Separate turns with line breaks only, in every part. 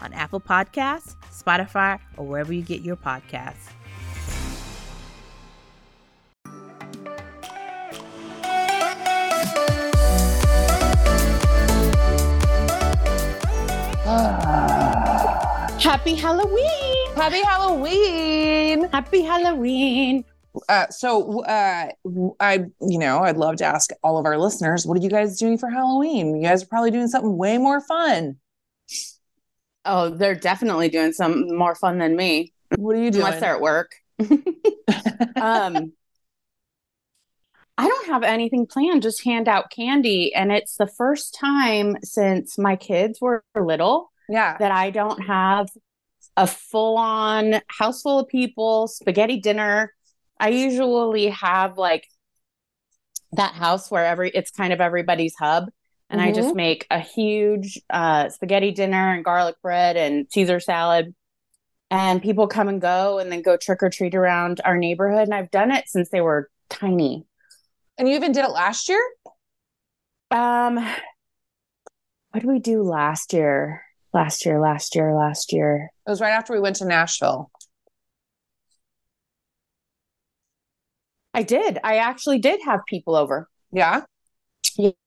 on Apple Podcasts, Spotify, or wherever you get your podcasts.
Happy Halloween!
Happy Halloween!
Happy Halloween!
Uh, so, uh, I, you know, I'd love to ask all of our listeners, what are you guys doing for Halloween? You guys are probably doing something way more fun.
Oh, they're definitely doing some more fun than me.
What are you doing?
Unless they're at work. um, I don't have anything planned, just hand out candy. And it's the first time since my kids were little
yeah.
that I don't have a full on house full of people, spaghetti dinner. I usually have like that house where every it's kind of everybody's hub. And mm-hmm. I just make a huge uh, spaghetti dinner and garlic bread and Caesar salad. And people come and go and then go trick or treat around our neighborhood. And I've done it since they were tiny.
And you even did it last year?
Um, what did we do last year? Last year, last year, last year.
It was right after we went to Nashville.
I did. I actually did have people over.
Yeah.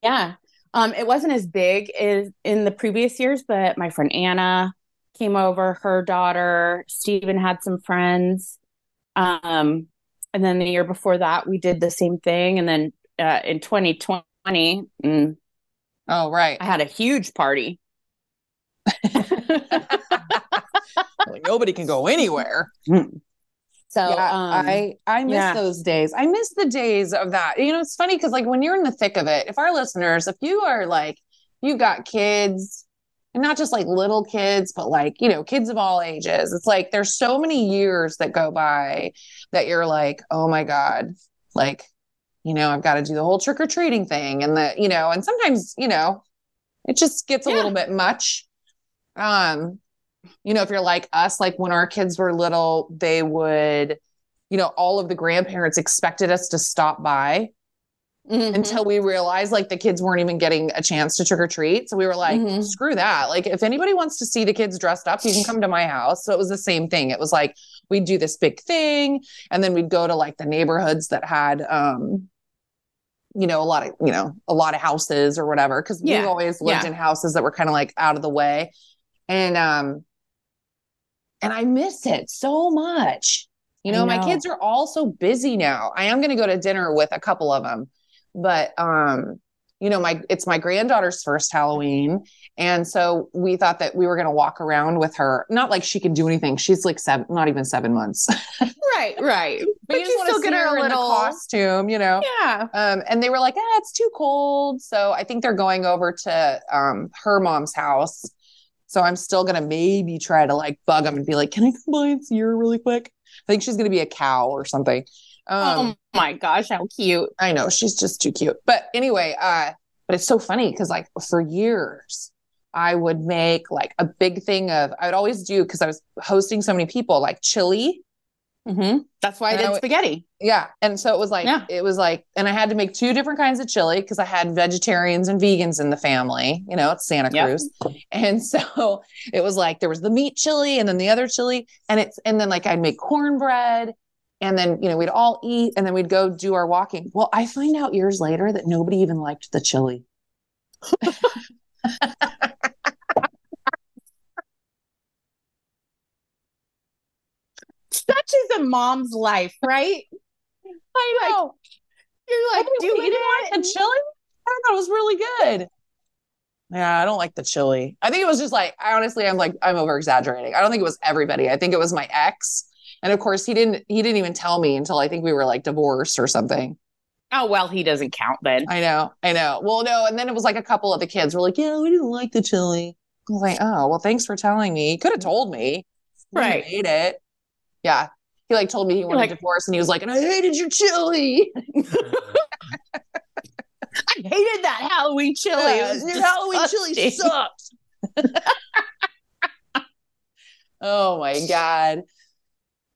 Yeah. Um, it wasn't as big as in the previous years, but my friend Anna came over, her daughter, Stephen had some friends. Um, and then the year before that, we did the same thing. And then uh, in 2020, mm,
oh, right.
I had a huge party.
like, nobody can go anywhere.
So
yeah,
um,
I I miss yeah. those days. I miss the days of that. You know, it's funny because like when you're in the thick of it, if our listeners, if you are like you got kids, and not just like little kids, but like you know kids of all ages, it's like there's so many years that go by that you're like, oh my god, like you know I've got to do the whole trick or treating thing, and the you know, and sometimes you know it just gets a yeah. little bit much. Um, you know, if you're like us, like when our kids were little, they would, you know, all of the grandparents expected us to stop by mm-hmm. until we realized like the kids weren't even getting a chance to trick or treat. So we were like, mm-hmm. screw that. Like, if anybody wants to see the kids dressed up, you can come to my house. So it was the same thing. It was like we'd do this big thing and then we'd go to like the neighborhoods that had, um, you know, a lot of, you know, a lot of houses or whatever. Cause yeah. we've always lived yeah. in houses that were kind of like out of the way. And um, and I miss it so much. You know, know, my kids are all so busy now. I am going to go to dinner with a couple of them, but um you know, my it's my granddaughter's first Halloween. And so we thought that we were gonna walk around with her. Not like she can do anything. She's like seven, not even seven months.
right, right.
but, you, just want to get her, a little costume, you know.
Yeah.
Um, and they were like, ah, it's too cold. So I think they're going over to um her mom's house. So I'm still gonna maybe try to like bug him and be like, can I come by and see her really quick? I think she's gonna be a cow or something. Um,
oh my gosh, how cute.
I know she's just too cute. But anyway, uh, but it's so funny because like for years I would make like a big thing of I would always do because I was hosting so many people like chili.
Mm-hmm. That's why I did
I
spaghetti.
Yeah. And so it was like
Yeah.
it was like and I had to make two different kinds of chili because I had vegetarians and vegans in the family. You know, it's Santa
Yep.
Cruz. And so it was like there was the meat chili and then the other chili. And it's and then like I'd make cornbread and then you know we'd all eat and then we'd go do our walking. Well, I find out years later that nobody even liked the chili.
Such is a mom's life, right?
I know.
You're like,
Oh, you
doing
didn't
it.
like the chili? I thought it was really good. Yeah, I don't like the chili. I think it was just like I honestly I'm like I'm over exaggerating. I don't think it was everybody. I think it was my ex. And of course he didn't he didn't even tell me until I think we were like divorced or something.
Oh well, he doesn't count then.
I know. I know. Well, no, and then it was like a couple of the kids were like, "Yeah, we didn't like the chili." I was like, "Oh, well, thanks for telling me. You could have told me." Wouldn't have
Right.
Ate it. Yeah. He like told me he wanted
like-
a divorce and he was like, "And I hated your chili."
I hated that Halloween chili.
Yeah, your Halloween chili sucks. oh my god.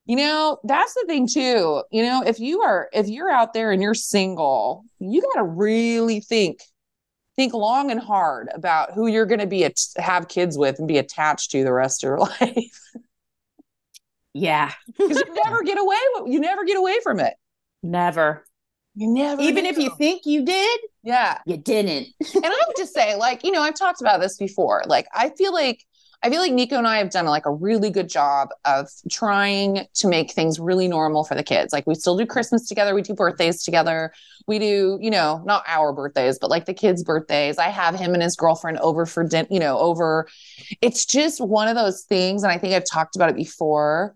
You know, that's the thing too. You know, if you are if you're out there and you're single, you got to really think think long and hard about who you're going to be at, have kids with and be attached to the rest of your life.
Yeah,
Cuz you never get away you never get away from it.
never.
You never
Even if you think you did,
Yeah.
you didn't.
and I would just say, like, you know, I've talked about this before. Like, I feel like I feel like Nico and I have done like a really good job of trying to make things really normal for the kids. Like, we still do Christmas together, we do birthdays together, we do, you know, not our birthdays, but like the kids' birthdays. I have him and his girlfriend over for dinner, you know, over. It's just one of those things, and I think I've talked about it before.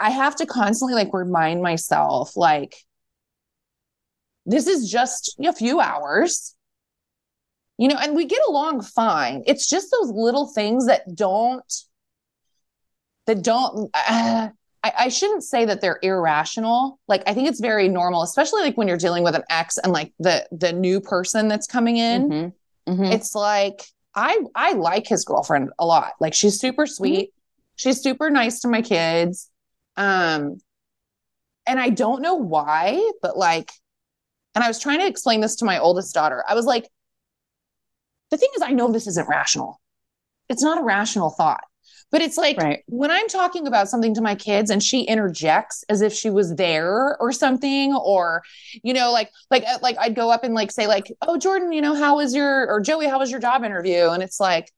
I have to constantly like remind myself, like, this is just a few hours. You know and we get along fine. It's just those little things that don't that don't uh, I, I shouldn't say that they're irrational. Like i think it's very normal especially like when you're dealing with an ex and like the the new person that's coming in.
Mhm. Mhm.
it's like i i like his girlfriend a lot. Like she's super sweet. She's super nice to my kids um and i don't know why but like and i was trying to explain this to my oldest daughter i was like the thing is i know this isn't rational it's not a rational thought but it's like
right.
when I'm talking about something to my kids and she interjects as if she was there or something, or you know, like like uh, like I'd go up and like say like, "Oh, Jordan, you know, how was your or Joey, how was your job interview?" And it's like,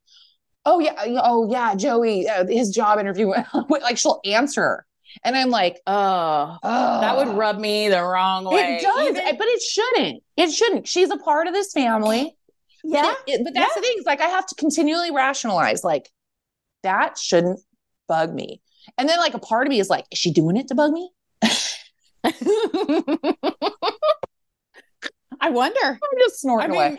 "Oh yeah, oh yeah, Joey, uh, his job interview." like she'll answer, and I'm like,
Oh,
"Oh,
that would rub me the wrong way.
It does,
Even-
but it shouldn't. It shouldn't. She's a part of this family.
yeah.
But, it- but that's the thing. It's like I have to continually rationalize, like, that shouldn't bug me. And then, like, a part of me is like, is she doing it to bug me?
I wonder.
I'm just snorting
I
away.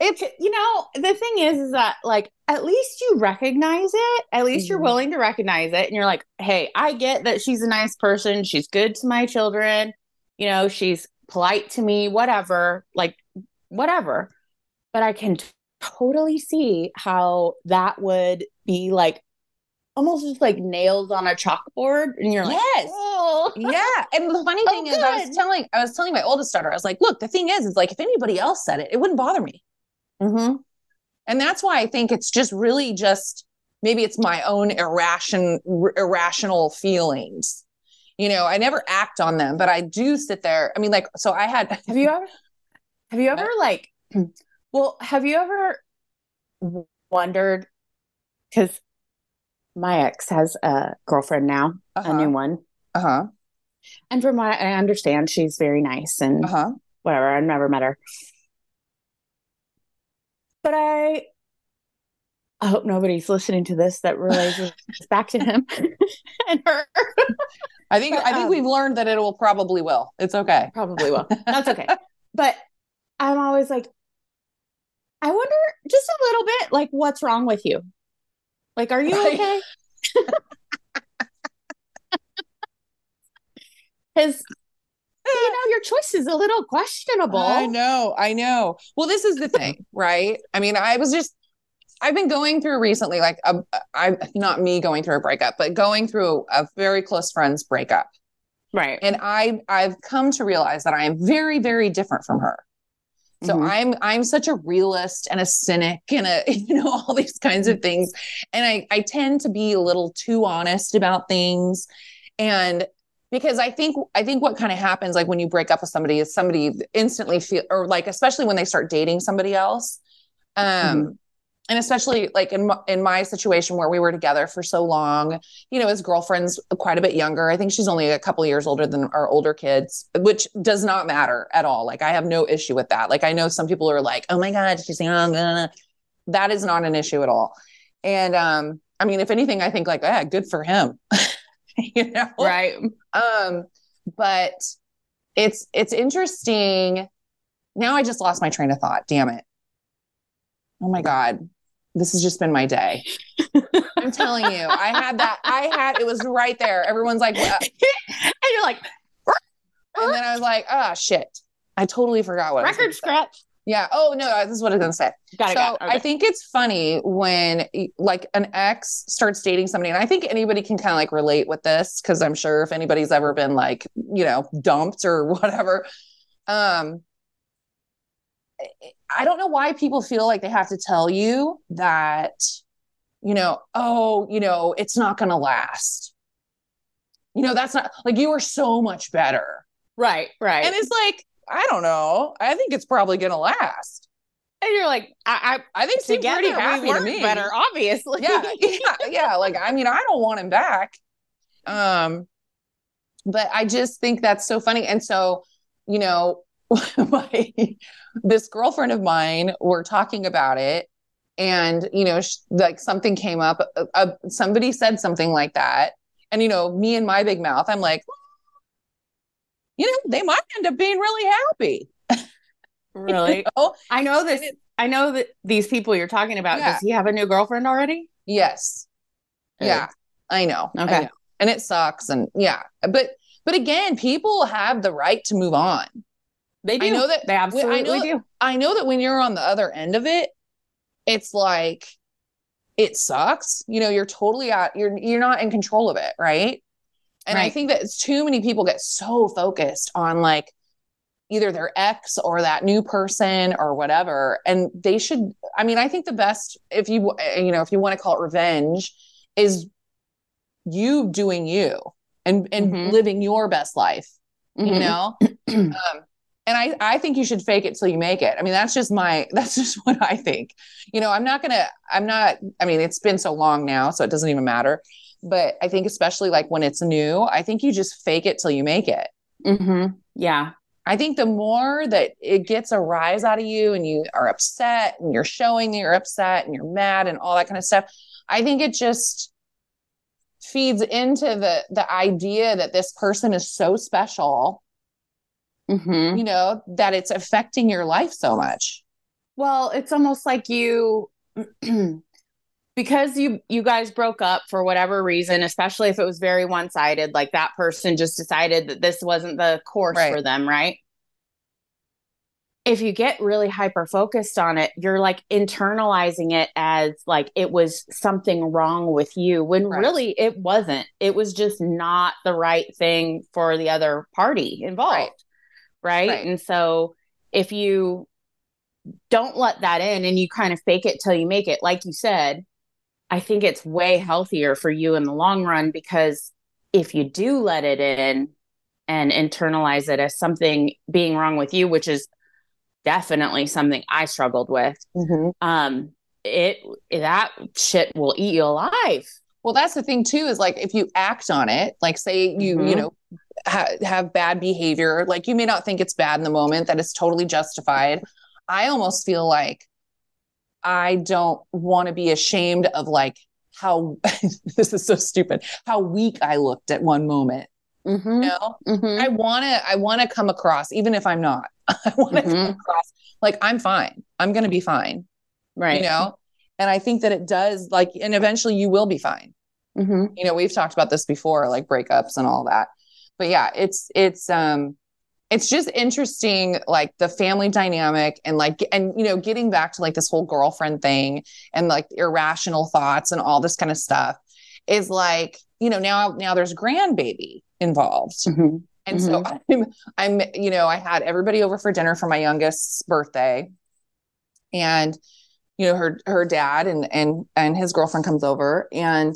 It's you know the thing is is that like at least you recognize it. At least you're
Mhm.
willing to recognize it, and you're like, hey, I get that she's a nice person. She's good to my children. You know, she's polite to me. Whatever, like whatever. But I can t- totally see how that would be like almost just like nails on a chalkboard, and you're like,
Yes.
oh,
Yeah. And the funny
Oh,
thing is, I was telling, I was telling my oldest daughter, I was like, look, the thing is, it's like if anybody else said it, it wouldn't bother me.
Hmm
And that's why I think it's just really just maybe it's my own irration, r- irrational feelings. You know, I never act on them, but I do sit there. I mean, like, so I had
Have you ever have you ever like well, have you ever wondered cuz my ex has a girlfriend now, a new one.
uh-huh,
And from what I- I understand, she's very nice and
uh-huh.
whatever. I've never met her. But I I hope nobody's listening to this that relates this back to him and her.
I think
But,
I think
um,
we've learned that it will probably will. It's okay.
Probably will. That's okay. but I'm always like, I wonder just a little bit, like, what's wrong with you? Like, are you okay? Because know your choice is a little questionable.
I know, I know. Well, this is the thing, right? I mean, I was just I've been going through recently, like a, I not me going through a breakup, but going through a very close friend's breakup.
Right.
And I I've come to realize that I am very, very different from her. So
Mhm.
I'm I'm such a realist and a cynic and a you know all these kinds of things and I I tend to be a little too honest about things and because I think I think what kind of happens like when you break up with somebody is somebody instantly feel or like especially when they start dating somebody else um and especially like in my, in my situation where we were together for so long you know his girlfriend's quite a bit younger i think she's only a couple years older than our older kids which does not matter at all like i have no issue with that like i know some people are like oh my god she's young that is not an issue at all and um i mean if anything i think like yeah good for him you know?
Right.
um but it's it's interesting. Now i just lost my train of thought. Damn it. Oh my god. This has just been my day. I'm telling you i had that i had it was right there. Everyone's like
and you're like,
and then i was like oh shit. I totally forgot what I was gonna
record scratch.
Yeah oh no this is what i was gonna say
Got it.
so
got it.
I think it's funny when like an ex starts dating somebody, and I think anybody can kind of like relate with this because I'm sure if anybody's ever been like you know dumped or whatever, um, I don't know why people feel like they have to tell you that you know oh you know it's not going to last. You know that's not like you are so much better,
right. Right.
and it's like I don't know. I think it's probably going to last.
And you're like, I,
I think
I
seems
together
pretty happy
we
to
work
me.
better, obviously.
yeah, yeah, yeah. Like, I mean, I don't want him back. Um, but I just think that's so funny. And so, you know, my this girlfriend of mine, we're talking about it, and you know, sh- like something came up. Uh, uh, somebody said something like that, and you know, me and my big mouth, I'm like, you know, they might end up being really happy.
really.
Oh,
I know this. I know that these people you're talking about.
Yeah.
Does he have a new girlfriend already?
yes,
Good.
yeah, I know. I
Okay.
know. and it sucks and yeah but but again people have the right to move on
They do.
I know that-
they absolutely
I know-
do.
i know that when you're on the other end of it it's like it sucks you know you're totally out you're you're not in control of it right and i think that too many people get so focused on like either their ex or that new person or whatever and they should i mean i think the best if you you know if you want to call it revenge is you doing you and and
Mhm.
living your best life you
Mhm.
know? Um, and i i think you should fake it till you make it. I mean that's just my that's just what i think. You know i'm not gonna i'm not i mean it's been so long now so it doesn't even matter but i think especially like when it's new i think you just fake it till you make it
Mhm. Yeah.
I think the more that it gets a rise out of you and you are upset and you're showing that you're upset and you're mad and all that kind of stuff, I think it just feeds into the the idea that this person is so special,
Mhm.
you know, that it's affecting your life so much.
Well, it's almost like you because you you guys broke up for whatever reason, especially if it was very one-sided, like that person just decided that this wasn't the course
Right.
for them, right? If you get really hyper focused on it, you're like internalizing it as like it was something wrong with you when
Right.
really it wasn't. It was just not the right thing for the other party involved. Right.
Right.
And so if you don't let that in and you kind of fake it till you make it, like you said, I think it's way healthier for you in the long run because if you do let it in and internalize it as something being wrong with you, which is definitely something I struggled with, um, it that shit will eat you alive.
Well, that's the thing too, is like if you act on it, like say you, you
Mhm.
know, ha- have bad behavior, like you may not think it's bad in the moment, that it's totally justified. I almost feel like I don't want to be ashamed of like how this is so stupid, how weak I looked at one moment.
Mhm.
You know?
Mhm.
I want to I want to come across even if I'm not. I want to come
Mhm.
across like I'm fine. I'm going to be fine,
right.
you know? And I think that it does like and eventually you will be fine.
Mhm.
You know, we've talked about this before like breakups and all that. But yeah, it's it's um it's just interesting like the family dynamic and like and you know getting back to like this whole girlfriend thing and like irrational thoughts and all this kind of stuff is like you know now now there's grandbaby involved
Mhm.
and so I'm, I'm, you know, I had everybody over for dinner for my youngest's birthday, and you know, her her dad and and and his girlfriend comes over, and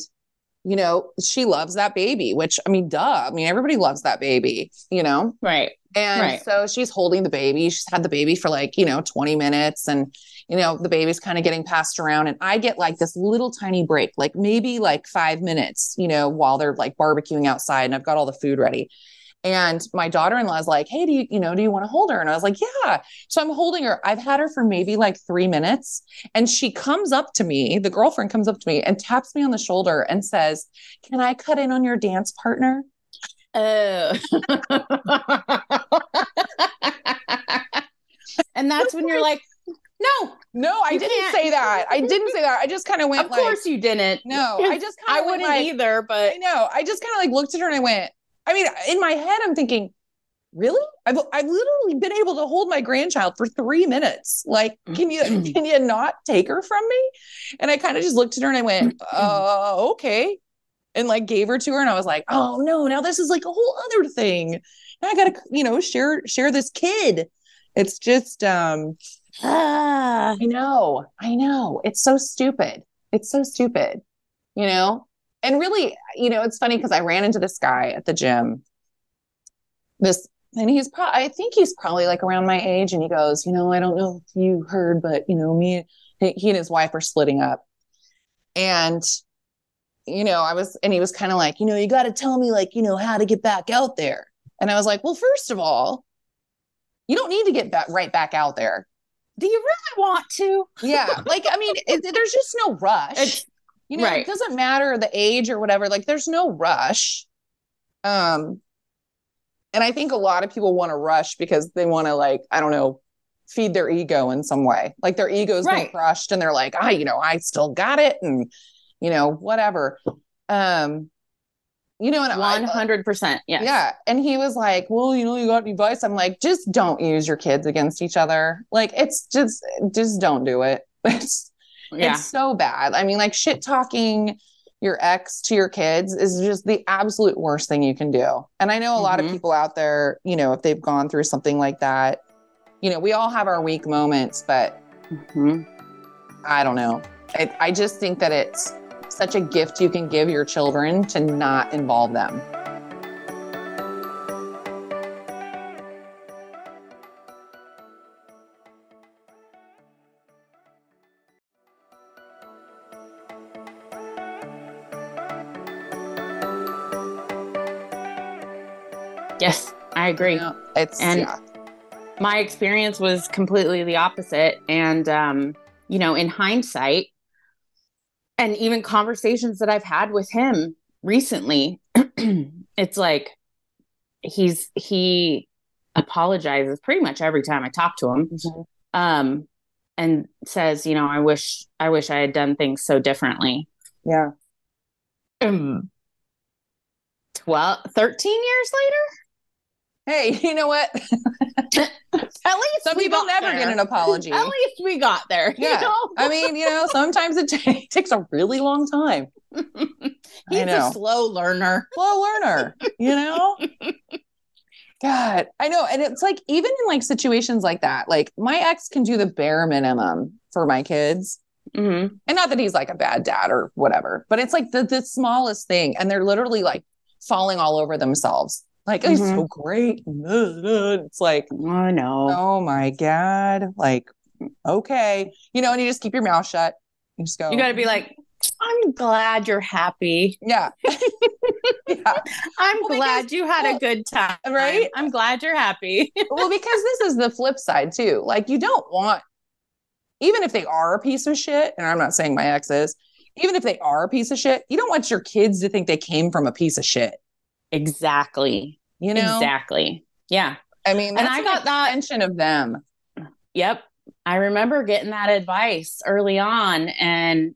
you know, she loves that baby, which I mean, duh, I mean, everybody loves that baby, you know,
Right.
And
Right.
so she's holding the baby. She's had the baby for like, you know, 20 minutes and you know, the baby's kind of getting passed around and I get like this little tiny break, like maybe like 5 minutes, you know, while they're like barbecuing outside and I've got all the food ready. And my daughter-in-law is like, "Hey, do you, you know, do you want to hold her?" And I was like, "Yeah." So I'm holding her. I've had her for maybe like 3 minutes, and she comes up to me, the girlfriend comes up to me and taps me on the shoulder and says, "Can I cut in on your dance partner?"
Oh. and that's when you're like, no,
No, I didn't
can't.
say that. I didn't say that. I just kind of went
of
like,
course you didn't.
no, I just kind
I
of
wouldn't
like,
either, but
I know. I just kind of like looked at her and I went, I mean, in my head, I'm thinking, really? I've, I've literally been able to hold my grandchild for three minutes. Like, can you, can you not take her from me? And I kind of just looked at her and I went, uh, okay. And like gave her to her. And I was like, oh no, now this is like a whole other thing. Now I gotta, you know, share, share this kid. It's just, um,
Ah.
I know. I know. It's so stupid. It's so stupid, you know? And really, you know, it's funny because I ran into this guy at the gym. This, and he's probably, I think he's probably like around my age. And he goes, you know, I don't know if you heard, but, you know, me, he and his wife are splitting up. And, you know, I was, and he was kind of like, you know, you got to tell me, like, you know, how to get back out there. And I was like, well, first of all, you don't need to get back right back out there.
Do you really want to?
Yeah. Like, I mean, it, there's just no rush.
It's-
you know,
right.
it doesn't matter the age or whatever. Like, there's no rush. Um, and I think a lot of people want to rush because they want to, like, I don't know, feed their ego in some way. Like their ego's been crushed and they're like, I, you know, I still got it and, you know, whatever. Um, you know,
One hundred percent. Yes.
yeah. And he was like, Well, you know, you got any advice? I'm like, just don't use your kids against each other. Like, it's just, just don't do it. It's,
Yeah.
it's so bad. I mean, like, shit talking your ex to your kids is just the absolute worst thing you can do. And I know a lot of
Mhm.
people out there, you know, if they've gone through something like that, you know, we all have our weak moments, but
Mhm.
I don't know. I, I just think that it's such a gift you can give your children to not involve them.
Yes, I agree.
It's
And-
yeah.
my experience was completely the opposite and um you know in hindsight and even conversations that i've had with him recently it's like he's he apologizes pretty much every time i talk to him
Mhm.
um and says you know i wish i wish i had done things so differently
Yeah.
um 12 13 years later
Hey, you know what?
at least
Some
we
people never
there.
get an apology.
at least we got there you
Yeah.
know?
I mean, you know, sometimes it ta- takes a really long time.
He's a slow learner.
Slow learner, you know? God, I know. And it's like, even in like situations like that, like my ex can do the bare minimum for my kids.
Mm-hmm.
And not that he's like a bad dad or whatever, but it's like the, the smallest thing. And they're literally like falling all over themselves. Like, oh, he's so mm-hmm. great. It's like,
I know.
oh my God. Like, okay. You know, and you just keep your mouth shut. You just go,
You got to be like, I'm glad you're happy.
yeah. yeah.
I'm
Well,
glad
because-
you had
well,
a good time.
right?
I'm glad you're happy.
well, because this is the flip side too. Like, you don't want even if they are a piece of shit, and I'm not saying my ex is, even if they are a piece of shit, you don't want your kids to think they came from a piece of shit.
Exactly.
You know?
Exactly. Yeah.
I mean,
And I got that-
extension of them.
Yep. I remember getting that advice early on, and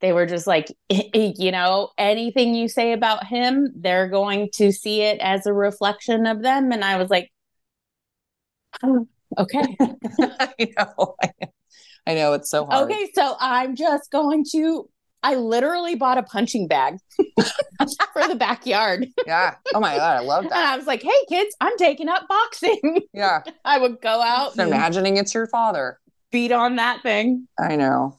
they were just like, you know, anything you say about him, they're going to see it as a reflection of them. And I was like, oh, okay.
I know. I know it's so hard.
Okay. So I'm just going to, I literally bought a punching bag for the backyard.
Yeah. Oh my god, I love
And
that.
I was like, hey, kids, I'm taking up boxing.
Yeah.
I would go out
Just imagining it's your father.
beat on that thing.
I know.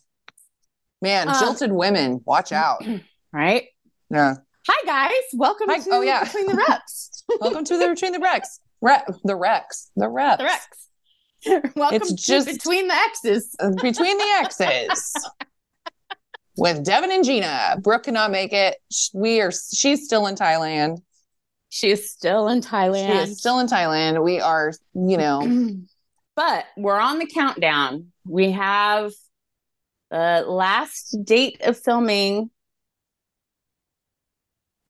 Man,
Um,
jilted women, watch out.
Right.
Yeah.
Hi, guys. Welcome
Hi-
to
oh, yeah.
Between the Reps.
Welcome to the between the Rex. Re- the Rex. The Reps.
the Rex. Welcome
It's
to
just-
Between the X's.
Uh, Between the X's. With Devin and Jeanna. Brooke cannot make it. We are she's still in Thailand.
She is still in
She
Thailand.
is still in Thailand. We are, you know,
but we're on the countdown. We have the last date of filming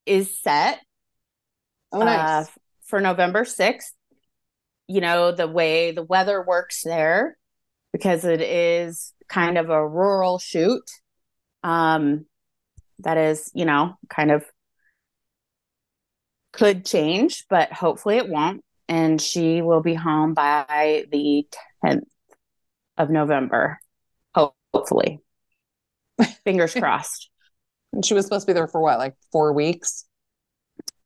is set
oh nice.
uh, for November 6th. You know, the way the weather works there, because it is kind of a rural shoot. Um, that is, you know, kind of could change, but hopefully it won't. And she will be home by the 10th of November. Hopefully. Fingers crossed.
And she was supposed to be there for what, like four weeks?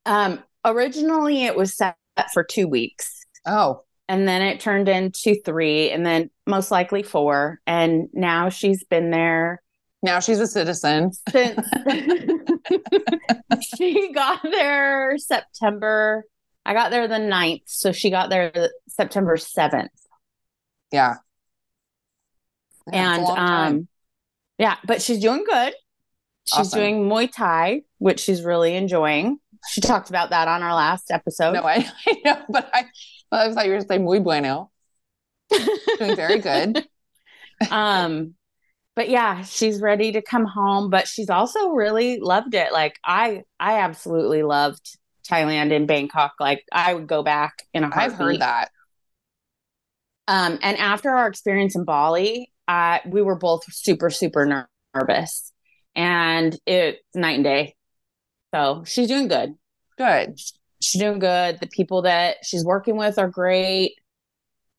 Um, originally it was set for two weeks.
Oh,
and then it turned into three and then most likely four and now she's been there
now she's a citizen.
since she got there september i got there the 9th so she got there september 7th
Yeah. Yeah,
and um yeah but she's doing good she's
Awesome.
doing muay thai which she's really enjoying she talked about that on our last episode
no, I, I know, but I, well, I thought you were saying muy bueno. Doing very good.
um but yeah she's ready to come home but she's also really loved it like i i absolutely loved thailand and bangkok like i would go back in a heartbeat
I've heard that.
um and after our experience in bali uh we were both super super ner- nervous and it's night and day so she's doing good
Good.
she's doing good. The people that she's working with are great.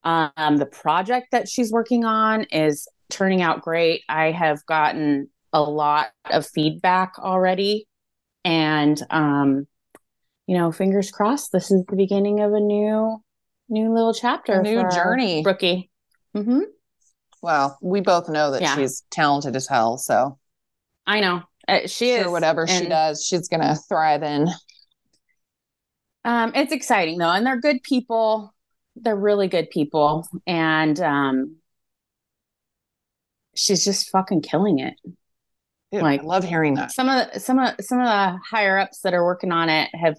Um, the project that she's working on is turning out great. I have gotten a lot of feedback already, and um, you know, fingers crossed. This is the beginning of a new, new little chapter,
A new journey.
rookie. Mm-hmm.
Well, we both know that
Yeah.
she's talented as hell. So
I know uh, she is
sure, whatever she does, she's gonna thrive in.
Um, it's exciting though, and they're good people. They're really good people, and um, she's just fucking killing it.
Dude,
Like-
I love hearing that.
Some of the, some of some of the higher ups that are working on it have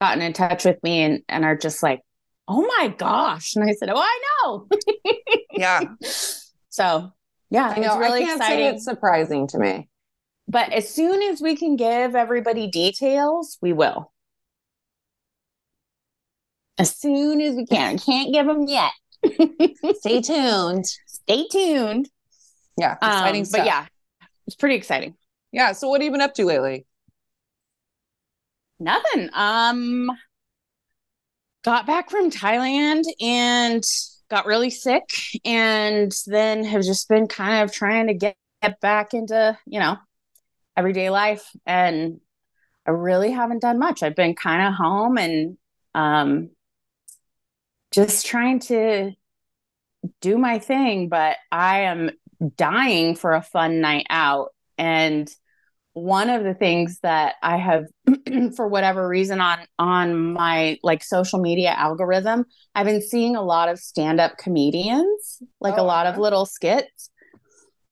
gotten in touch with me and and are just like, "Oh my gosh!" And I said, "Oh, I know."
Yeah,
so yeah,
I know.
it's really
I can't
exciting.
say it's surprising to me.
But as soon as we can give everybody details, we will. As soon as we can. Can't give them yet.
Stay tuned.
Stay tuned.
Yeah,
Um,
exciting stuff.
but yeah, it's pretty exciting.
yeah. So, what have you been up to lately?
Nothing. Um, got back from Thailand and got really sick, and then have just been kind of trying to get, get back into you know everyday life, and I really haven't done much. I've been kind of home and um, just trying to do my thing, but I am dying for a fun night out and one of the things that I have for whatever reason on on my like social media algorithm, I've been seeing a lot of stand-up comedians, like a
Oh,
lot of little skits.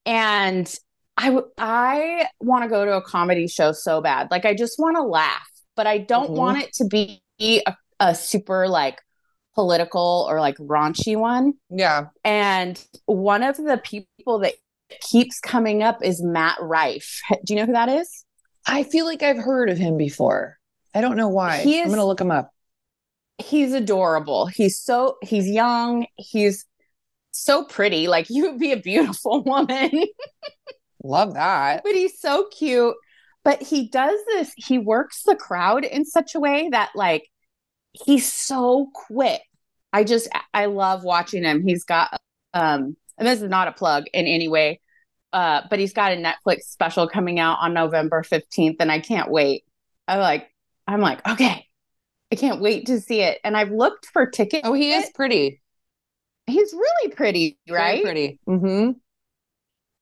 And I w- I want to go to a comedy show so bad. Like I just want to laugh, but I don't
Mhm.
want it to be a, a super like political or like raunchy one.
Yeah.
And one of the people that keeps coming up is Matt Rife. Do you know who that is?
I feel like I've heard of him before. I don't know why.
Is-
I'm gonna look him up.
He's adorable. He's so he's young. He's so pretty. Like you would be a beautiful woman.
Love that.
but he's so cute. But he does this, he works the crowd in such a way that like he's so quick. I just I love watching him. He's got um and this is not a plug in any way. Uh, but he's got a Netflix special coming out on November 15th, and I can't wait. I like, I'm like, okay, I can't wait to see it. And I've looked for tickets.
Oh, he is pretty.
He's really pretty,
Very
right?
pretty. Mm-hmm.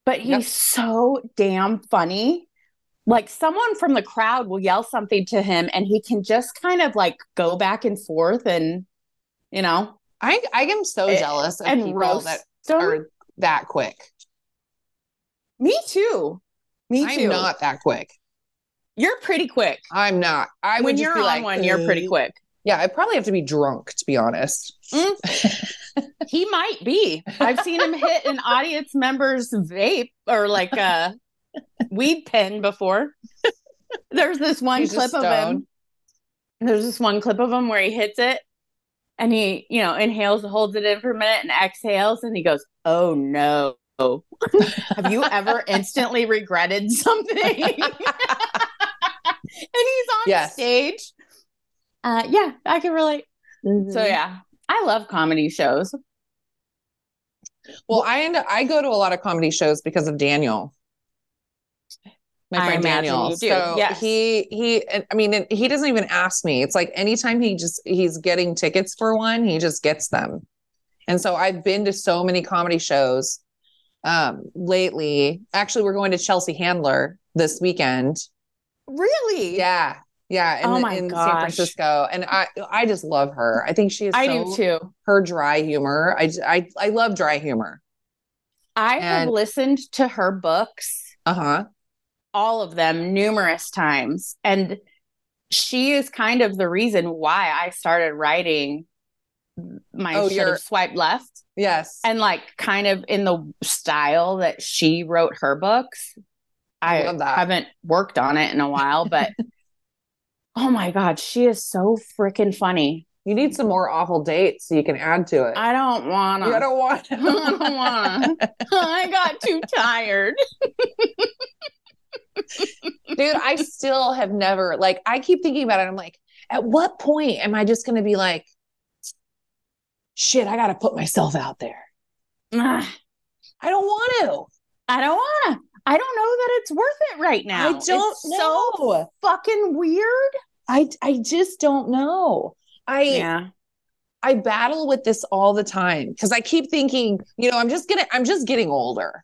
but he's
Yep.
so damn funny. Like someone from the crowd will yell something to him and he can just kind of like go back and forth and you know
I I am so
Eh,
jealous of
and
people that
them.
are that quick.
Me too. Me too.
I'm not that quick.
You're pretty quick.
I'm not. I would
when
just
you're on
like,
one, you're pretty quick.
Yeah, I probably have to be drunk to be honest.
He might be. I've seen him hit an audience member's vape or like a weed pen before. There's this one
He's
clip of him. There's this one clip of him where he hits it and he, you know, inhales, holds it in for a minute and exhales and he goes, Oh no. Have you ever instantly regretted something? and he's on
Yes.
stage. Uh yeah, I can relate. So yeah, I love comedy shows.
Well, I end up, I go to a lot of comedy shows because of Daniel. My friend Daniel. So
yes.
he he I mean he doesn't even ask me. It's like anytime he just he's getting tickets for one, he just gets them. And so I've been to so many comedy shows um lately. Actually, we're going to Chelsea Handler this weekend.
Really?
Yeah. Yeah, in,
Oh my
in San. Francisco, and I I just love her. I think she is.
I
so,
do too.
Her dry humor. I I I love dry humor.
I have listened to her books,
Uh huh.
All of them, numerous times. And she is kind of the reason why I started writing my
Oh,
should have swiped left.
Yes.
And like kind of in the style that she wrote her books.
I
I, haven't worked on it in a while, but oh my God, she is so freaking funny.
You need some more awful dates so you can add to it.
I don't wanna.
you don't want.
I don't wanna. I got too tired.
Dude, I still have never like. I keep thinking about it. I'm like, at what point am I just going to be like, shit? I got to put myself out there.
Ugh.
I don't want to.
I don't want to. I don't know that it's worth it right now.
I don't
It's so fucking weird.
I I just don't know. I
Yeah.
I battle with this all the time because I keep thinking, you know, I'm just gonna, I'm just getting older.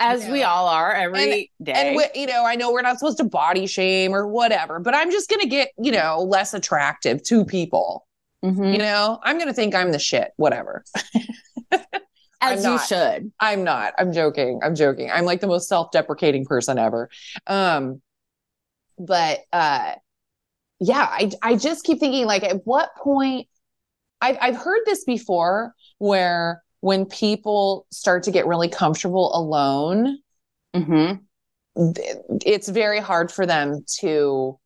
As we all are every day.
And we, you know, I know we're not supposed to body shame or whatever, but I'm just gonna get, you know, less attractive to people.
Mhm.
You know, I'm gonna think I'm the shit, whatever.
As
I'm
you
not.
should.
I'm not. I'm joking. I'm joking. I'm like the most self-deprecating person ever. Um, but uh yeah, I I just keep thinking like at what point I've I've heard this before where when people start to get really comfortable alone,
Mm-hmm.
it's very hard for them to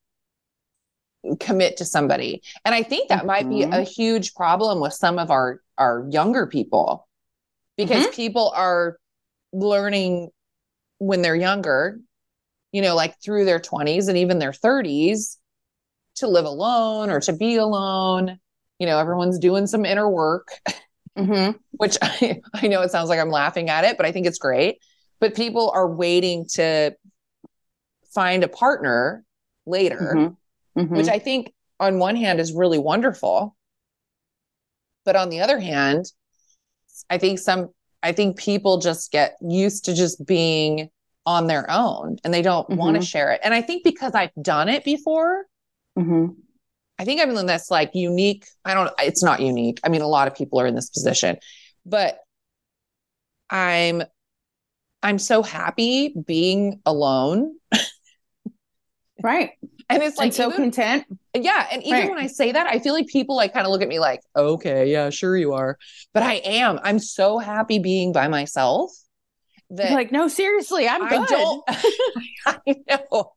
commit to somebody. And I think that might be
Mhm.
a huge problem with some of our our younger people because people are learning when they're younger, you know, like through their 20s and even their 30s to live alone or to be alone. You know, everyone's doing some inner work
Mm-hmm.
which I, I know it sounds like I'm laughing at it, but I think it's great. But people are waiting to find a partner later,
Mm-hmm.
which I think on one hand is really wonderful. But on the other hand, I think some, I think people just get used to just being on their own and they don't want to share it. And I think because I've done it before,
mm-hmm.
I think I'm in this like unique. I don't, it's not unique. I mean, a lot of people are in this position, but I'm, I'm so happy being alone.
Right.
And it's like,
and so
even-
content.
Yeah. And even
Right.
when I say that, I feel like people like kind of look at me like, okay, yeah, sure you are. But I am. I'm so happy being by myself that
like, no, seriously, I'm good.
I don't I know.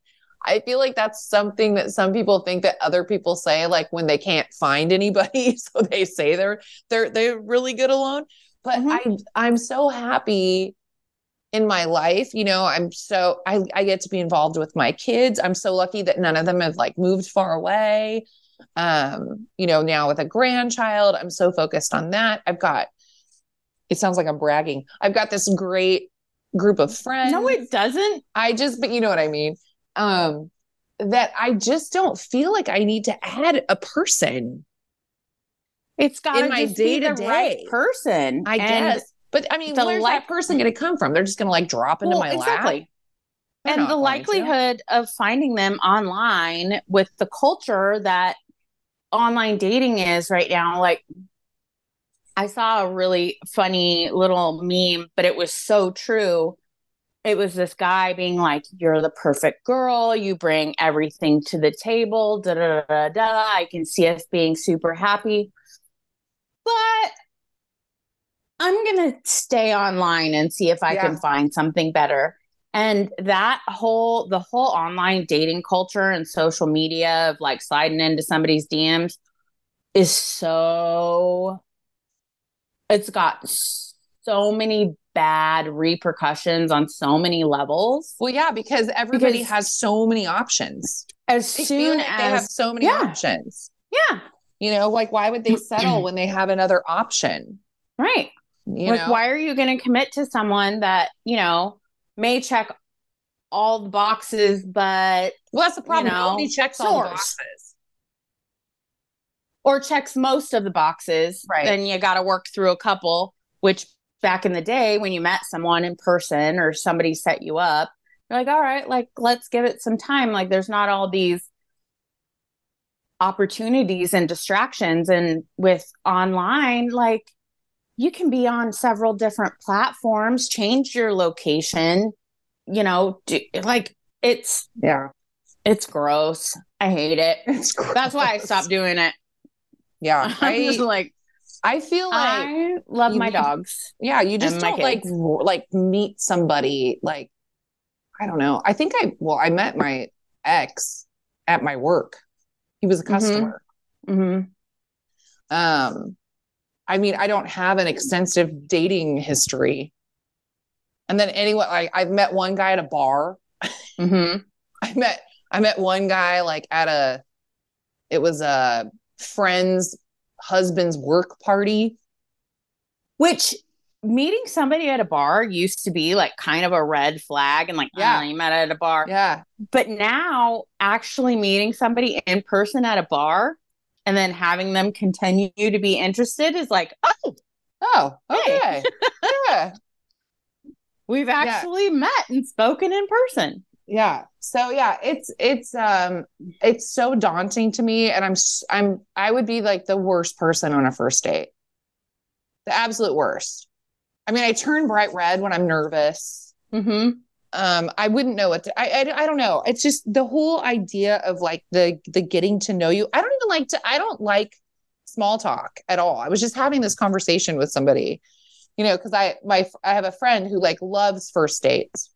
I feel like that's something that some people think that other people say, like when they can't find anybody. So they say they're they're they're really good alone. But
Mhm.
I I'm so happy in my life. You know, I'm so I, I get to be involved with my kids. I'm so lucky that none of them have like moved far away. Um, you know, now with a grandchild, I'm so focused on that. I've got it sounds like I'm bragging. I've got this great group of friends.
No, it doesn't.
I just, but you know what I mean. Um, that I just don't feel like I need to add a person.
It's got
In my
to be the
day-to-day.
right person.
I
And-
guess, but I mean,
the
where's
like-
that person going to come from? They're just going to like drop into
Well,
my
exactly.
lap. They're
and the
going to.
likelihood of finding them online with the culture that online dating is right now like i saw a really funny little meme but it was so true it was this guy being like you're the perfect girl you bring everything to the table da da da da, da. i can see us being super happy but i'm gonna stay online and see if i
Yeah.
can find something better and that whole the whole online dating culture and social media of like sliding into somebody's dms is so it's got so many bad repercussions on so many levels
Well, yeah, because everybody
Because-
has so many options.
as
They
soon
like
as
they have so many
yeah.
options.
yeah
You know, like why would they settle when they have another option?
right
You
like
know,
why are you going to commit to someone that you know may check all the boxes but
well, that's the problem.
know,
Nobody checks all the boxes.
or checks most of the boxes,
Right.
then you got to work through a couple, which back in the day when you met someone in person or somebody set you up, you're like, all right, like let's give it some time. Like there's not all these opportunities and distractions. And with online, like you can be on several different platforms, change your location, you know, do, like it's
Yeah.
it's gross. I hate it.
It's
That's why I stopped doing it.
Yeah.
I'm just like
I feel like
I love my dogs.
Yeah, you just don't like like meet somebody like I don't know. I think I well, I met my ex at my work. He was a
Mhm.
customer.
hmm
Um I mean, I don't have an extensive dating history. And then anyone like I've met one guy at a bar.
hmm
I met I met one guy like at a it was a friend's husband's work party.
Which meeting somebody at a bar used to be like kind of a red flag and like,
Yeah.
yeah, you met at a bar.
Yeah.
But now actually meeting somebody in person at a bar and then having them continue to be interested is like, oh,
Oh,
Hey.
okay. yeah.
we've actually met and spoken in person.
Yeah. So yeah it's it's um it's so daunting to me and i'm i'm i would be like the worst person on a first date. The absolute worst. I mean i turn bright red when i'm nervous.
Mm-hmm.
um i wouldn't know what to, I, I i don't know. It's just the whole idea of like the the getting to know you. I don't even like to i don't like small talk at all. I was just having this conversation with somebody you know because i my i have a friend who like loves first dates.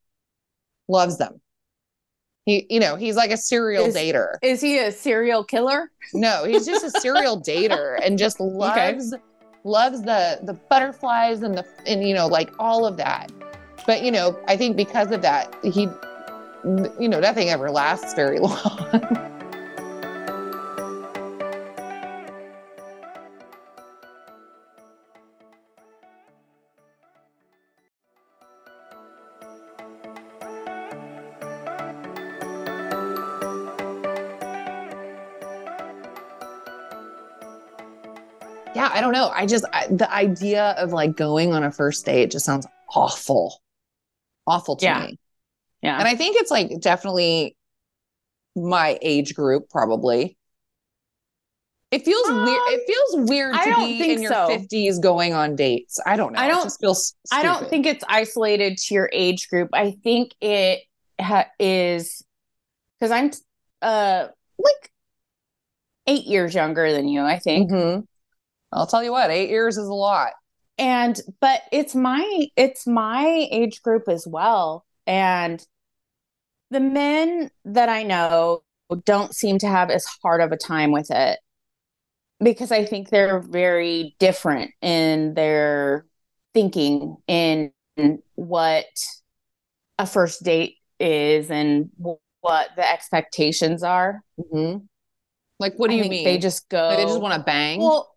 Loves them he you know he's like a serial
Is-
dater.
Is he a serial killer?
no he's just a serial dater and just loves loves the the butterflies and the and you know like all of that. But you know i think because of that he you know nothing ever lasts very long yeah i don't know i just I, the idea of like going on a first date just sounds awful awful to
Yeah.
me
Yeah.
and i think it's like definitely my age group probably it feels
Um,
weird it feels weird
I
to
don't
be
think
in your
so.
50s going on dates i don't know
I don't-
just feels
I don't think it's isolated to your age group. I think it ha- is because I'm uh like eight years younger than you, I think.
Mhm. I'll tell you what, eight years is a lot.
and but it's my it's my age group as well and the men that i know don't seem to have as hard of a time with it because i think they're very different in their thinking in what a first date is and what the expectations are
Mhm. Like, what do
I
you mean?
they just go
Like, they just want to bang?
well,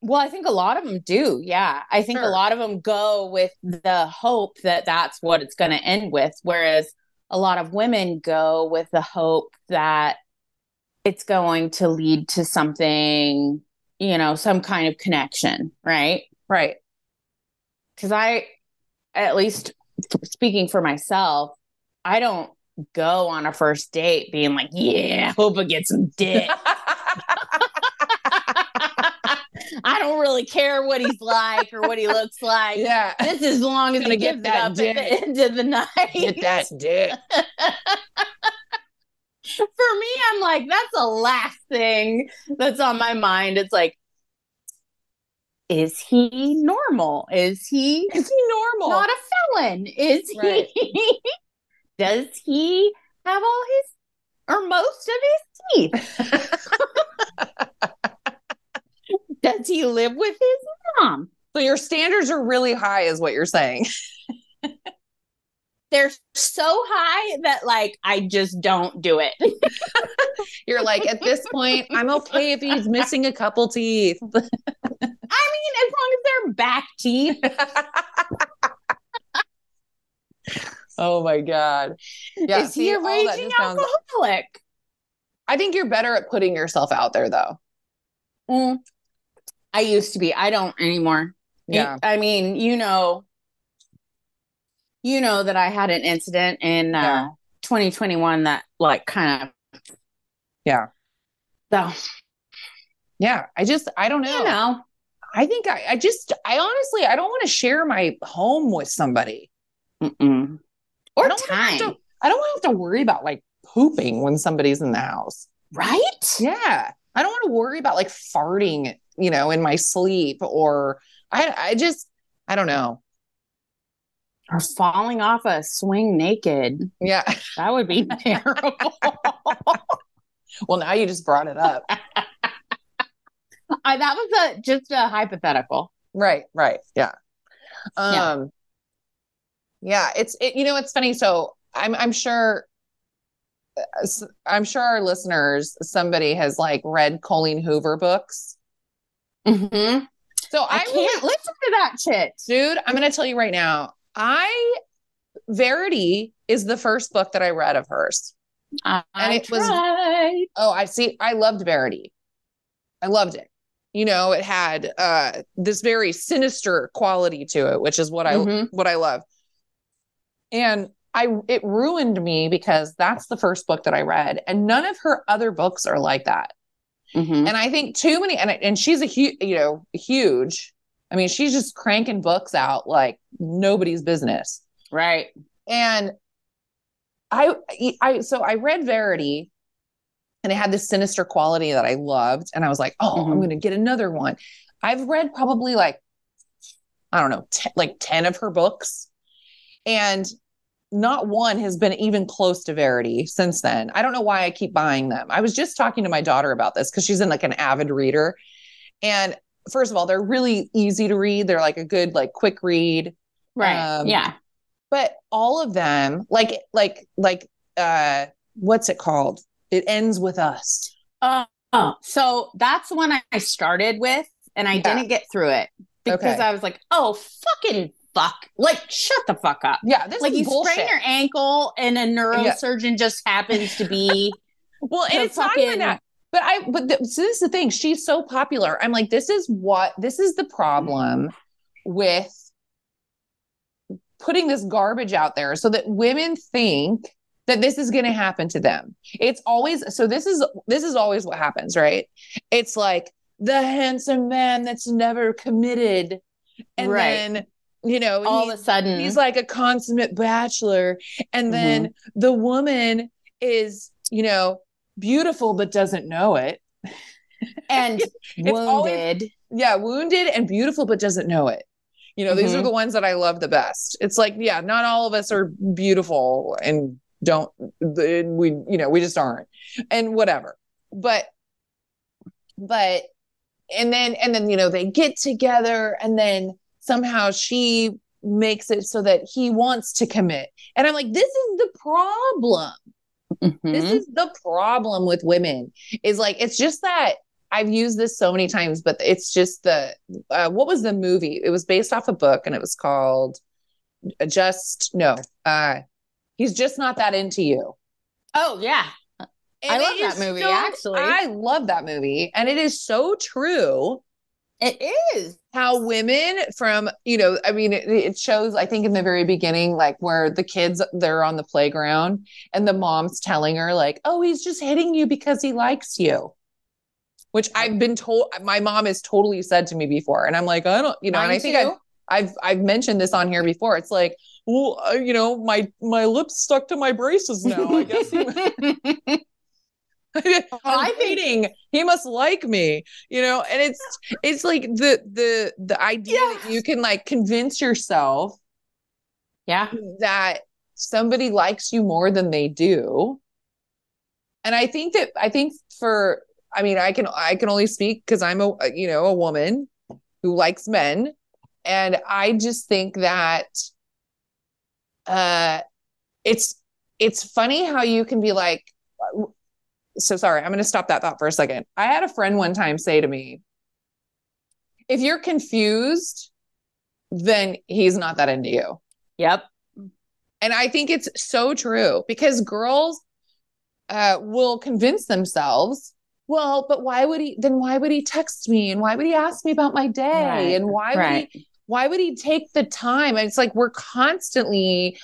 well, I think a lot of them do. Yeah. I think
Sure.
a lot of them go with the hope that that's what it's going to end with. Whereas a lot of women go with the hope that it's going to lead to something, you know, some kind of connection. Right.
right.
Cause I, at least speaking for myself, I don't go on a first date being like, yeah, hope I get some dick. I don't really care what he's like or what he looks like.
yeah.
This is as long as he
get
gives it
that
up
dick.
at the end of the night.
Get that dick.
For me, I'm like, that's the last thing that's on my mind. It's like, is he normal? Is he
Is he normal?
not a felon? Is
Right.
he? Does he have all his or most of his teeth? Does he live with his mom?
so your standards are really high, is what you're saying.
They're so high that like I just don't do it.
You're like, at this point, I'm okay if he's missing a couple teeth.
I mean, as long as they're back teeth.
oh my god. Yeah.
is he a raging
sounds-
alcoholic?
I think you're better at putting yourself out there, though.
Mm. I used to be. I don't anymore.
Yeah.
I mean, you know, you know that I had an incident in uh,
Yeah.
2021 that like kind of
Yeah.
So
Yeah. I just, I don't know.
you know,
I think I, I just, I honestly, I don't want to share my home with somebody.
Mm-mm. Or
have
time,
to- I don't want to have to worry about like pooping when somebody's in the house.
right?
Yeah. I don't want to worry about like farting, you know, in my sleep or I, I just, I don't know.
Or falling off a swing naked.
Yeah.
That would be terrible.
well, now you just brought it up.
I, that was a just a hypothetical.
Right, right. Yeah. Um
Yeah.
yeah, it's it, you know it's funny so I'm I'm sure uh, I'm sure our listeners somebody has like read Colleen Hoover books.
Mm-hmm.
So
I
I,
can't
really,
listen to that shit.
dude, I'm going to tell you right now. I Verity is the first book that I read of hers.
I,
And it was- Oh, I see. I loved Verity. I loved it. You know, it had uh this very sinister quality to it, which is what I
Mhm.
what I love. And I it ruined me because that's the first book that I read, and none of her other books are like that.
Mhm.
And I think too many, and and she's a huge, you know, huge. I mean, she's just cranking books out like nobody's business.
Right.
And I, I, so I read Verity and it had this sinister quality that I loved. And I was like, oh, I'm
Mhm.
going to get another one. I've read probably like, I don't know, te- like 10 of her books. And not one has been even close to Verity since then. I don't know why I keep buying them. I was just talking to my daughter about this because she's in like an avid reader. And first of all, they're really easy to read. They're like a good, like quick read
Right.
Um,
yeah.
but all of them like like like uh what's it called it ends with us
Uh, oh, so that's the one I- started with, and I
Yeah.
didn't get through it because
Okay.
I was like, "Oh, fucking fuck! Like, shut the fuck up!"
yeah this
like
is
you
bullshit.
sprain your ankle, and a neurosurgeon just happens to be
well and it's not even
fucking-
that but i but the, so this is the thing she's so popular i'm like this is what this is the problem with putting this garbage out there so that women think that this is going to happen to them it's always so this is this is always what happens right it's like the handsome man that's never committed and
Right.
then you know
all
he-
of a sudden.
he's like a consummate bachelor and then the woman is you know beautiful but doesn't know it
and
always-
wounded.
yeah, wounded and beautiful, but doesn't know it. You know, these are
Mhm.
the ones that I love the best. It's like, yeah, not all of us are beautiful and don't, we, you know, we just aren't, and whatever. But, but, and then, and then, you know, they get together and then somehow she makes it so that he wants to commit. And I'm like, this is the problem. This
Mhm.
is the problem with women is like it's just that I've used this so many times, but it's just the uh, what was the movie? It was based off a book and it was called Just No. Uh he's just not that into you.
Oh yeah.
And
I love that movie, actually.
I love that movie. And it is so true
It is.
how women from you know i mean it, it shows i think in the very beginning like where the kids they're on the playground and the mom's telling her like oh he's just hitting you because he likes you which i've been told my mom has totally said to me before and i'm like i don't you know and i think. I've, I've i've mentioned this on here before it's like well uh, you know my my lips stuck to my braces now i guess I'm
I think-.
He must like me, you know. And it's it's like the the the idea that you can like convince yourself
yeah.
that somebody likes you more than they do. And I think that I think for I mean I can I can only speak because I'm a you know a woman who likes men, and I just think that uh it's it's funny how you can be like so sorry i'm going to stop that thought for a second. I had a friend one time say to me if you're confused then he's not that into you.
Yep.
and i think it's so true because girls uh, will convince themselves well but why would he then why would he text me? And why would he ask me about my day?
Right,
and why would he why would he take the time? And it's like we're constantly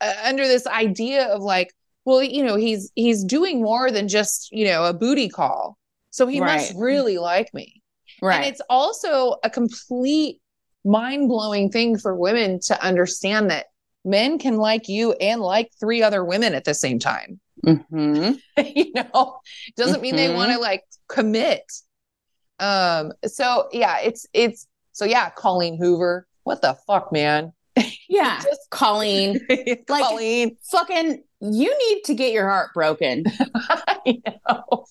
uh, under this idea of like well you know he's he's doing more than just you know a booty call. So he must really like me.
Right.
and it's also a complete mind-blowing thing for women to understand that men can like you and like three other women at the same time.
Hmm
you know doesn't mean they want to like commit. Um so yeah it's it's so yeah colleen hoover. What the fuck man?
Yeah.
Just-
Colleen. Like-
colleen.
Fucking you need to get your heart broken
know.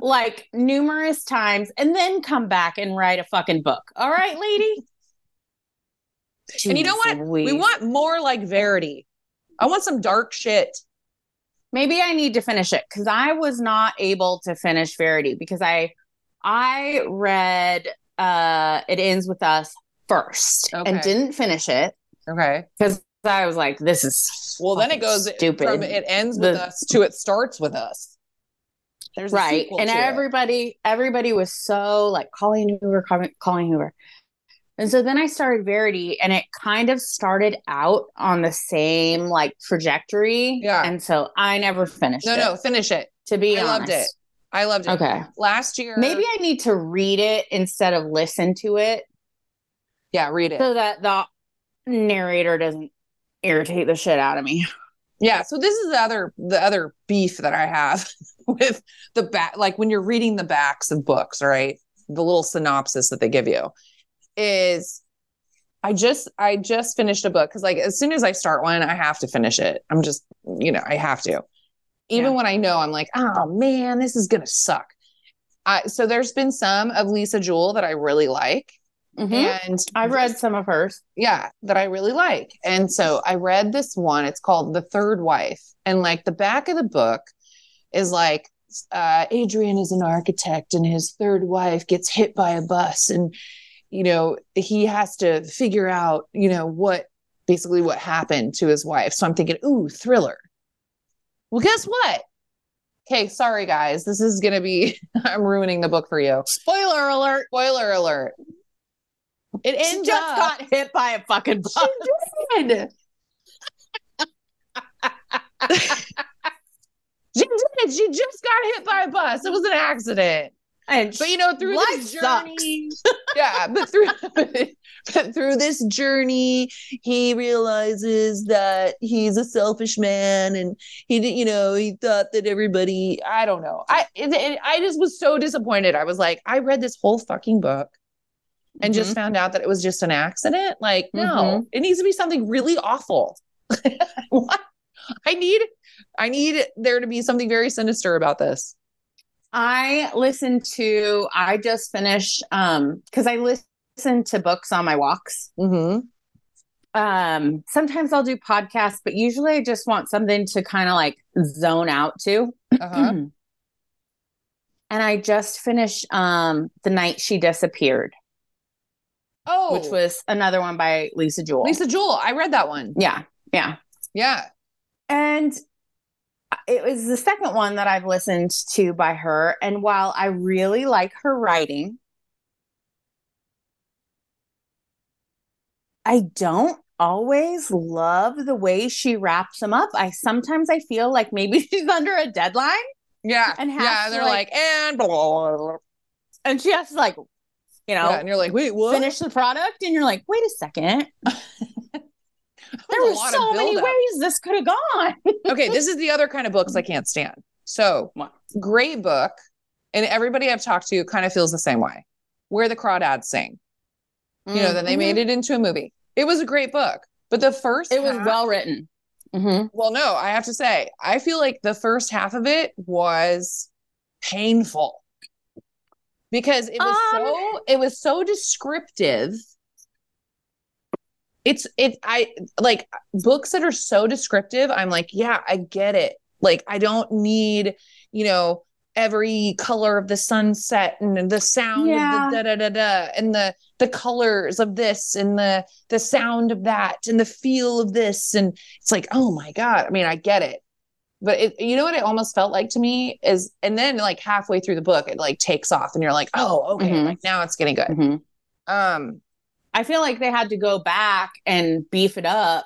like numerous times and then come back and write a fucking book. All right, lady?
and you know what we want more like verity i want some dark shit
maybe I need to finish it because I was not able to finish Verity because I I read uh It Ends With Us first
Okay.
and didn't finish it
okay
because I was like, this is
well then it goes
stupid.
from it ends with
The-
us to it starts with us there's
right. And
to it.
everybody everybody was so like Colleen Hoover, Colleen Hoover. And so then I started Verity and it kind of started out on the same like trajectory.
Yeah.
And so I never finished
no
it.
no finish it
To be
I
honest.
loved it. i loved it
Okay.
last year
Maybe I need to read it instead of listen to it
yeah read it
so that the narrator doesn't irritate the shit out of me.
Yeah, so this is the other the other beef that I have with the back like when you're reading the backs of books, right? The little synopsis that they give you is I just I just finished a book cuz like as soon as I start one, I have to finish it. I'm just, you know, I have to. Even
Yeah.
when I know I'm like, "Oh man, this is going to suck." I so there's been some of Lisa Jewell that I really like
Mhm.
and
I've read some of hers.
yeah that i really like. And so i read this one. It's called the third wife. And like the back of the book is like uh adrian is an architect and his third wife gets hit by a bus. And you know he has to figure out you know what basically what happened to his wife. So i'm thinking ooh thriller. Well guess what? Okay sorry guys. This is gonna be i'm ruining the book for you.
Spoiler alert.
spoiler alert it
She just
up
got hit by a fucking bus.
She did. she did. She just got hit by a bus. It was an accident.
And
But you know, through this journey, yeah, but through but through this journey, he realizes that he's a selfish man, and he, did, you know, he thought that everybody. I don't know. I, it, it, I just was so disappointed. I was like, I read this whole fucking book. And
Mm-hmm.
just found out that it was just an accident. Like, no,
Mhm.
it needs to be something really awful. what? I need, I need there to be something very sinister about this.
I listened to, I just finished, um, because I listen to books on my walks.
Mm-hmm.
Um, sometimes I'll do podcasts, but usually I just want something to kind of like zone out to.
Uh-huh.
And I just finished um The Night She Disappeared,
Oh,
which was another one by Lisa Jewell.
Lisa Jewell. I read that one.
Yeah, yeah.
Yeah.
And it was the second one that I've listened to by her. And while I really like her writing, I don't always love the way she wraps them up. I sometimes I feel like maybe she's under a deadline
Yeah.
And has
yeah. They're like,
like-
and blah, blah, blah.
and she has to like, you know,
Yeah, and you're like, wait, what?
finish the product and you're like, wait a second. There were so many
buildup.
ways this could have gone.
okay, this is the other kind of books I can't stand. So, great book, and everybody I've talked to kind of feels the same way. Where the Crawdads Sing. You know, then they made it into a movie. It was a great book, but the first
Mm-hmm. It was well written. Mhm.
Well, no, I have to say, I feel like the first half of it was painful because it was
Um,
so it was so descriptive. It's it I like books that are so descriptive. I'm like, yeah, I get it. Like I don't need, you know, every color of the sunset and the sound
Yeah.
of the da da da da and the the colors of this and the the sound of that and the feel of this and it's like oh my god i mean i get it but it, you know what it almost felt like to me is and then like halfway through the book it like takes off and you're like oh okay
Mhm.
like now it's getting good
Mhm.
um
I feel like they had to go back and beef it up.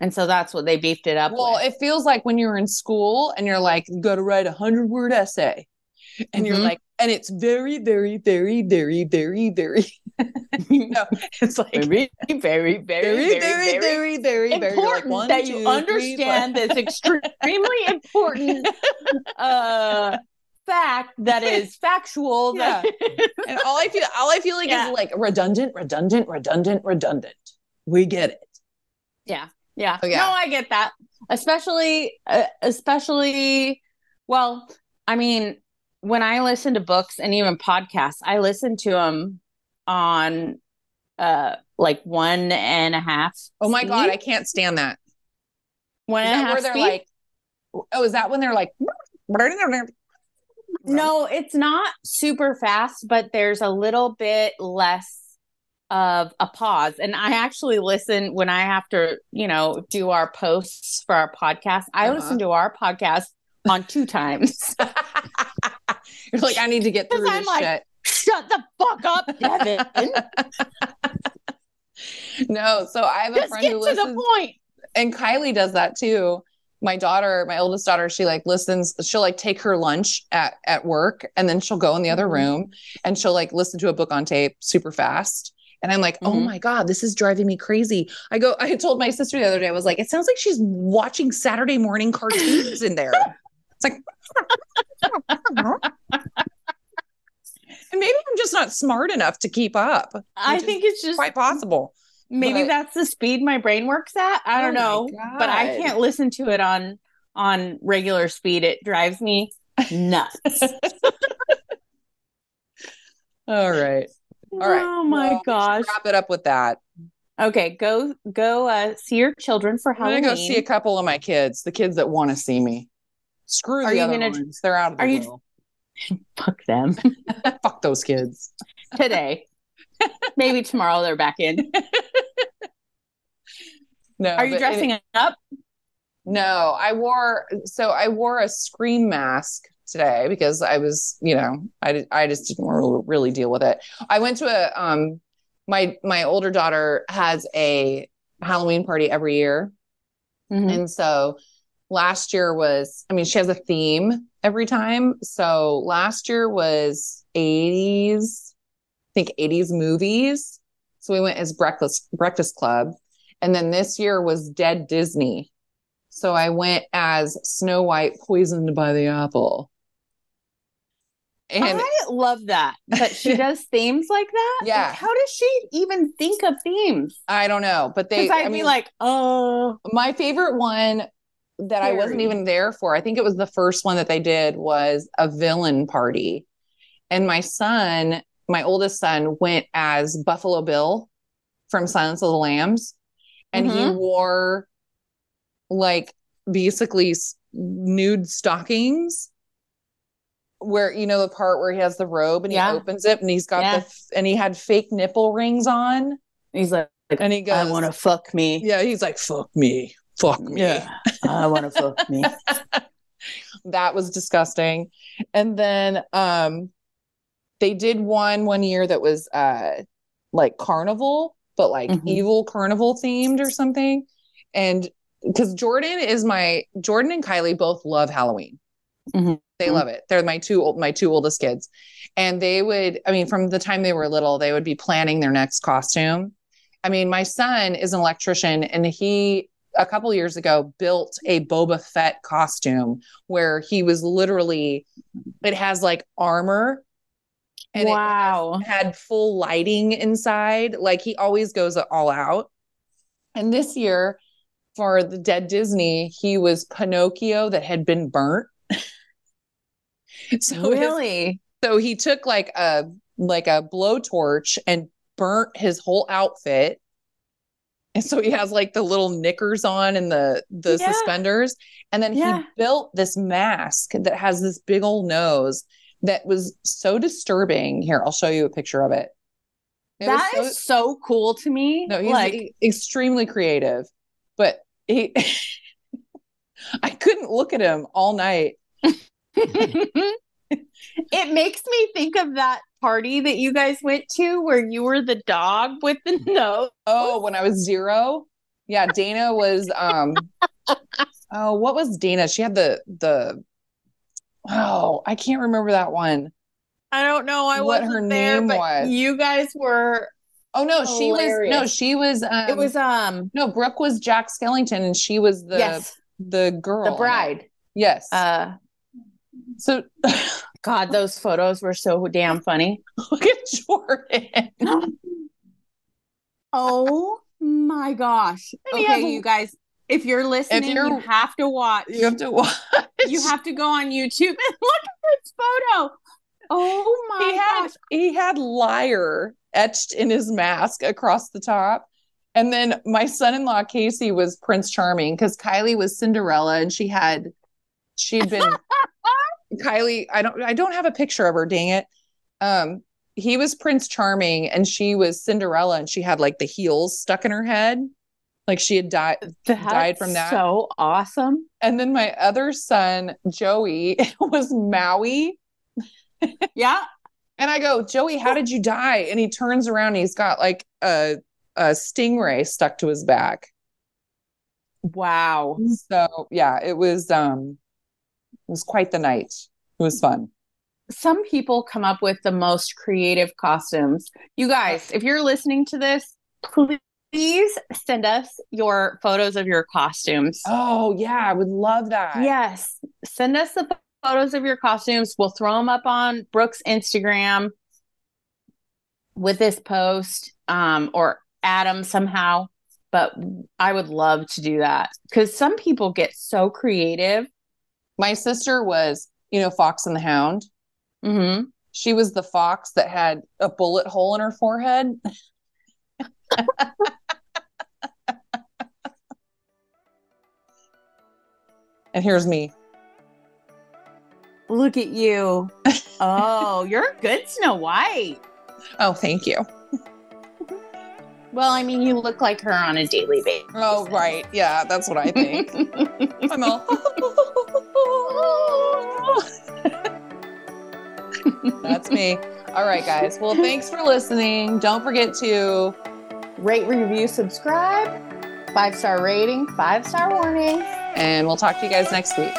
And so that's what they beefed it up
well
with.
it feels like when you're in school and you're like you got to write a hundred word essay and you're
Mhm.
like and it's very very very very very very you know it's like
very, very, very,
very very very very like,
important
one,
that you understand this extremely important uh fact that is factual that
and all I feel all I feel like
Yeah.
is like redundant, redundant, redundant, redundant. We get it.
yeah yeah
Oh, yeah.
no i get that especially uh, especially well i mean when i listen to books and even podcasts i listen to them on uh like one and a half
Oh my god, I can't stand that.
one
Is
and a half
where they're
speed.
like Oh, is that when they're like
No, it's not super fast, but there's a little bit less of a pause. And I actually listen when I have to, you know, do our posts for our podcast. I
Uh-huh.
listen to our podcast on two times.
You're like, I need to get through this
like,
shit.
Shut the fuck up, Devin.
No, so I have a
Just
friend
get
who
to the
listens
point.
and Kylie does that too. My daughter, my oldest daughter, she like listens, she'll like take her lunch at at work and then she'll go in the other
Mhm.
room and she'll like listen to a book on tape super fast. And I'm like, oh
Mhm.
my God, this is driving me crazy. I go, I told my sister the other day, I was like, it sounds like she's watching Saturday morning cartoons in there. It's like, maybe I'm just not smart enough to keep up.
I think it's just
Quite possible.
maybe
but-
that's the speed my brain works at. I
Oh
don't
my
know. But I can't listen to it on on regular speed. It drives me nuts.
All right. All right.
Oh my
Well,
gosh.
Wrap it up with that.
Okay, go go uh see your children for
I'm
Halloween.
gonna go see a couple of my kids, the kids that want to see me. Screw
Are
the
you
other
gonna-
ones. They're out of the
are you- Fuck them
Fuck those kids.
today. Maybe tomorrow they're back in.
No.
Are you dressing
it-
up?
no, I wore so I wore a scream mask today because I was, you know, I I just didn't re- really deal with it. I went to a um my my older daughter has a Halloween party every year.
Mhm.
And so last year was, I mean, she has a theme every time. So last year was 80s, I think 80s movies. So we went as breakfast breakfast club. And then this year was Dead Disney. So I went as Snow White poisoned by the apple. And
I love that. But she does themes like that.
Yeah.
Like, how does she even think of themes?
I don't know, but they
I'd
I
be like, oh,
my favorite one that I wasn't even there for, I think it was the first one that they did was a villain party. And my son, my oldest son, went as Buffalo Bill from Silence of the Lambs. And he
Mhm.
wore like basically nude stockings where you know the part where he has the robe and
Yeah.
he opens it and he's got
Yeah.
the f- and he had fake nipple rings on
he's like,
and he goes
I want to fuck me.
yeah he's like fuck me fuck me
Yeah. I want to fuck me.
that was disgusting and then um they did one one year that was uh like carnival but like
Mhm.
evil carnival themed or something and because jordan is my jordan and kylie both love halloween
Mhm.
they love it they're my two old my two oldest kids and they would i mean from the time they were little they would be planning their next costume i mean my son is an electrician and he a couple years ago built a boba fett costume where he was literally it has like armor and it
wow.
had full lighting inside. Like he always goes all out. And this year, for the Dead Disney, he was Pinocchio that had been burnt. so his-
really?
so he took like a like a blowtorch and burnt his whole outfit. And so he has like the little knickers on and the the
Yeah.
suspenders. And then
Yeah.
he built this mask that has this big old nose that was so disturbing. Here, I'll show you a picture of it. It was
That
so-
is so cool to me.
no, he's
like,
extremely creative, but he I couldn't look at him all night.
it makes me think of that party that you guys went to where you were the dog with the nose.
Oh, when I was zero. Yeah, Dana was um oh, what was Dana? She had the the oh, I can't remember that one.
I don't know. I
What
wasn't
her
there,
name
but
was.
you guys were.
Oh no, she was no, she was um
it was um.
no, Brooke was Jack Skellington and she was the
yes,
the girl.
the bride.
Yes.
Uh,
so
God, those photos were so damn funny.
look at Jordan.
Oh my gosh.
And he has
Okay, you guys, if you're listening,
you're-
you have to watch.
You have to watch.
You have to go on YouTube and look at this photo. Oh my
he had
gosh.
he had liar etched in his mask across the top and then my son-in-law casey was prince charming because kylie was cinderella and she had she'd been kylie i don't i don't have a picture of her dang it um he was prince charming and she was cinderella and she had like the heels stuck in her head like she had died died from that.
So awesome.
and then my other son joey was maui
Yeah.
And I go, Joey, how did you die? And he turns around and he's got like a, a stingray stuck to his back.
Wow.
So yeah, it was um was quite the night. It was fun.
Some people come up with the most creative costumes. You guys, if you're listening to this, please send us your photos of your costumes.
Oh yeah, I would love that.
Yes. Send us the photos of your costumes. We'll throw them up on Brooke's Instagram with this post um, or add them somehow. But I would love to do that because some people get so creative.
My sister was, you know, Fox and the Hound.
hmm
She was the fox that had a bullet hole in her forehead. and here's me.
Look at you. Oh, you're good, Snow White.
Oh, thank you.
Well, I mean, you look like her on a daily basis.
Oh, right. Yeah, that's what I think. I'm all. That's me. All right, guys. Well, thanks for listening. Don't forget to
Rate, review, subscribe. Five star rating, five star warning.
and we'll talk to you guys next week.